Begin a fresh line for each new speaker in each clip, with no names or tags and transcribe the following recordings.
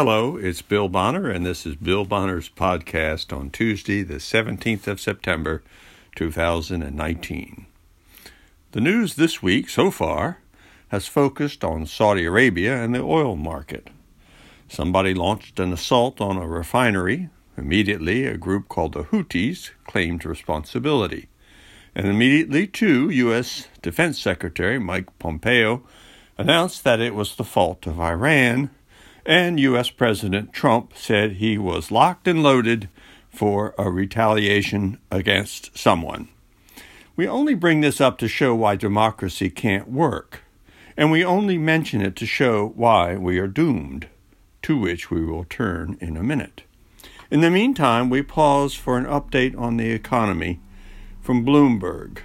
Hello, it's Bill Bonner, and this is Bill Bonner's podcast on Tuesday, the 17th of September, 2019. The news this week so far has focused on Saudi Arabia and the oil market. Somebody launched an assault on a refinery. Immediately, a group called the Houthis claimed responsibility. And immediately, too, U.S. Defense Secretary Mike Pompeo announced that it was the fault of Iran and U.S. President Trump said he was locked and loaded for a retaliation against someone. We only bring this up to show why democracy can't work, and we only mention it to show why we are doomed, to which we will turn in a minute. In the meantime, we pause for an update on the economy from Bloomberg.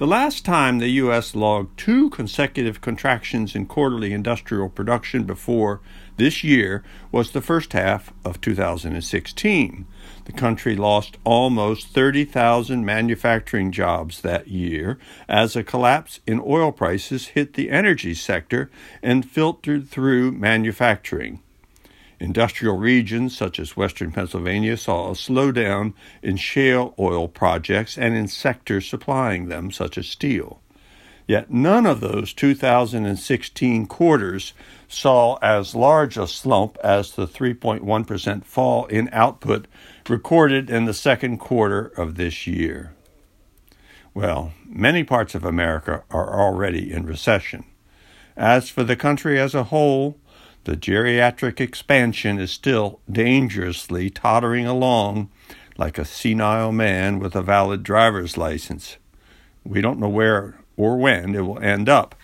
The last time the U.S. logged two consecutive contractions in quarterly industrial production before this year was the first half of 2016. The country lost almost 30,000 manufacturing jobs that year as a collapse in oil prices hit the energy sector and filtered through manufacturing. Industrial regions such as western Pennsylvania saw a slowdown in shale oil projects and in sectors supplying them, such as steel. Yet none of those 2016 quarters saw as large a slump as the 3.1% fall in output recorded in the second quarter of this year. Well, many parts of America are already in recession. As for the country as a whole, the geriatric expansion is still dangerously tottering along like a senile man with a valid driver's license. We don't know where or when it will end up,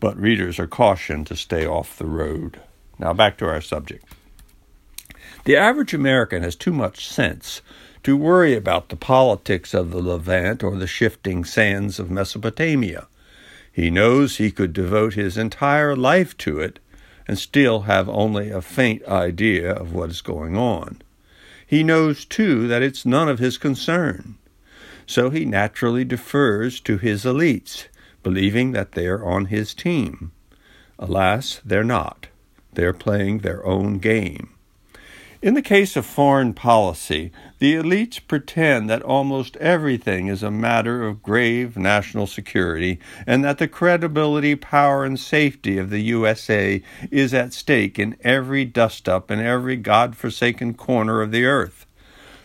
but readers are cautioned to stay off the road. Now back to our subject. The average American has too much sense to worry about the politics of the Levant or the shifting sands of Mesopotamia. He knows he could devote his entire life to it and still have only a faint idea of what is going on. He knows, too, that it's none of his concern. So he naturally defers to his elites, believing that they're on his team. Alas, they're not. They're playing their own game. In the case of foreign policy, the elites pretend that almost everything is a matter of grave national security and that the credibility, power, and safety of the USA is at stake in every dust up in every god-forsaken corner of the earth.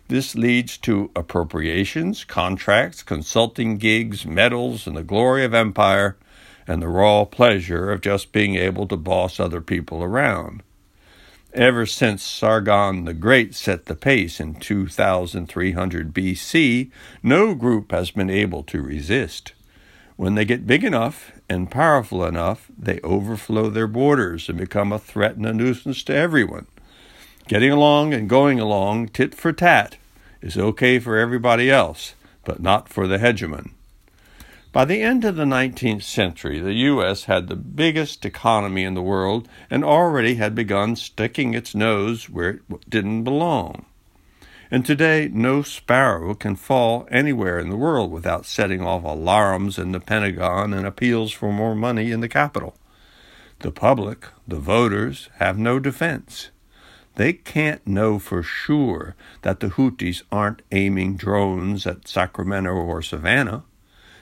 This leads to appropriations, contracts, consulting gigs, medals, and the glory of empire, and the raw pleasure of just being able to boss other people around. Ever since Sargon the Great set the pace in 2300 BC, no group has been able to resist. When they get big enough and powerful enough, they overflow their borders and become a threat and a nuisance to everyone. Getting along and going along, tit for tat, is okay for everybody else, but not for the hegemon. By the end of the 19th century, the U.S. had the biggest economy in the world and already had begun sticking its nose where it didn't belong. And today, no sparrow can fall anywhere in the world without setting off alarms in the Pentagon and appeals for more money in the Capitol. The public, the voters, have no defense. They can't know for sure that the Houthis aren't aiming drones at Sacramento or Savannah.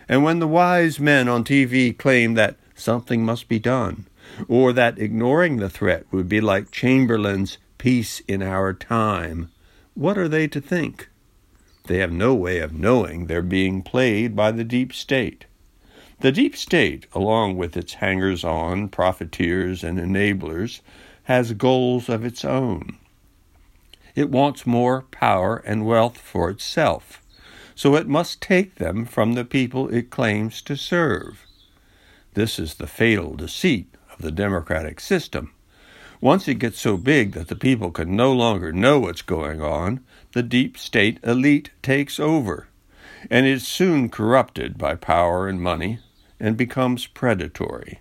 And when the wise men on TV claim that something must be done, or that ignoring the threat would be like Chamberlain's peace in our time, what are they to think? They have no way of knowing they're being played by the deep state. The deep state, along with its hangers on, profiteers, and enablers, has goals of its own. It wants more power and wealth for itself so it must take them from the people it claims to serve. This is the fatal deceit of the democratic system. Once it gets so big that the people can no longer know what's going on, the deep state elite takes over, and is soon corrupted by power and money and becomes predatory.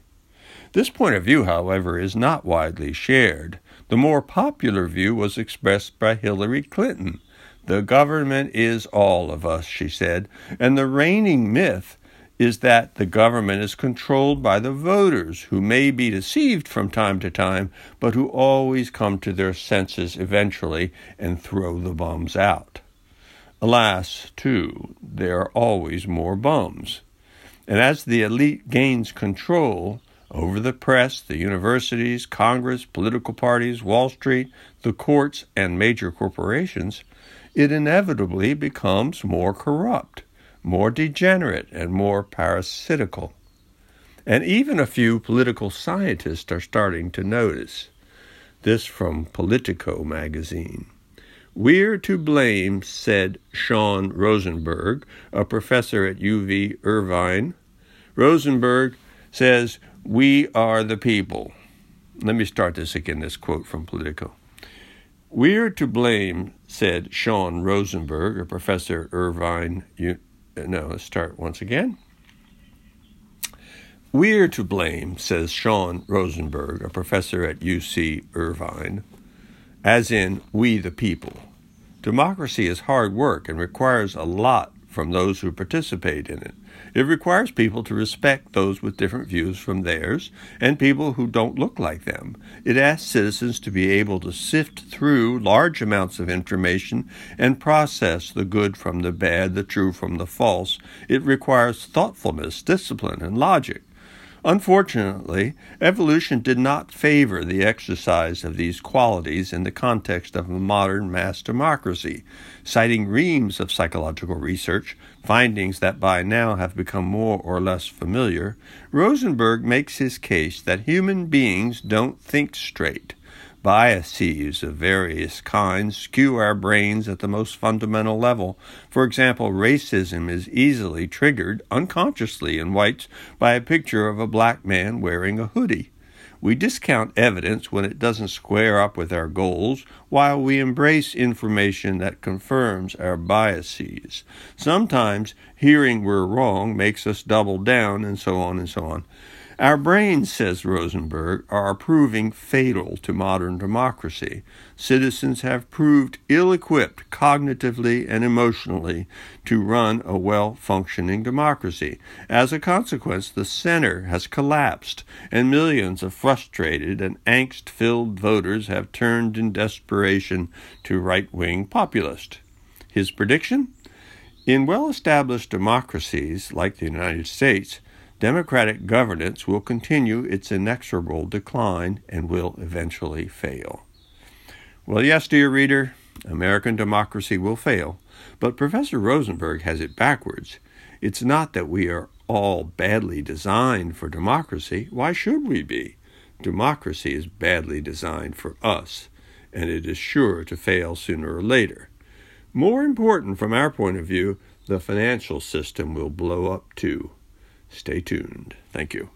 This point of view, however, is not widely shared. The more popular view was expressed by Hillary Clinton, the government is all of us, she said, and the reigning myth is that the government is controlled by the voters, who may be deceived from time to time, but who always come to their senses eventually and throw the bums out. Alas, too, there are always more bums. And as the elite gains control over the press, the universities, Congress, political parties, Wall Street, the courts, and major corporations, it inevitably becomes more corrupt, more degenerate, and more parasitical. And even a few political scientists are starting to notice. This from Politico magazine. We're to blame, said Shawn Rosenberg, a professor at UV Irvine. Rosenberg says, We are the people. Let me start this again, this quote from Politico. We're to blame, said Shawn Rosenberg, a professor at Irvine. U- no, let's start once again. We're to blame, says Shawn Rosenberg, a professor at UC Irvine as in we the people. Democracy is hard work and requires a lot from those who participate in it. It requires people to respect those with different views from theirs and people who don't look like them. It asks citizens to be able to sift through large amounts of information and process the good from the bad, the true from the false. It requires thoughtfulness, discipline, and logic. Unfortunately, evolution did not favor the exercise of these qualities in the context of a modern mass democracy, citing reams of psychological research, findings that by now have become more or less familiar. Rosenberg makes his case that human beings don't think straight biases of various kinds skew our brains at the most fundamental level. For example, racism is easily triggered unconsciously in whites by a picture of a black man wearing a hoodie. We discount evidence when it doesn't square up with our goals, while we embrace information that confirms our biases. Sometimes hearing we're wrong makes us double down, and so on and so on. Our brains, says Rosenberg, are proving fatal to modern democracy. Citizens have proved ill equipped cognitively and emotionally to run a well functioning democracy. As a consequence, the center has collapsed, and millions of frustrated and angst filled voters have turned in desperation to right wing populists. His prediction? In well established democracies like the United States, democratic governance will continue its inexorable decline and will eventually fail. Well, yes, dear reader, American democracy will fail, but Professor Rosenberg has it backwards. It's not that we are all badly designed for democracy. Why should we be? Democracy is badly designed for us, and it is sure to fail sooner or later. More important from our point of view, the financial system will blow up too. Stay tuned. Thank you.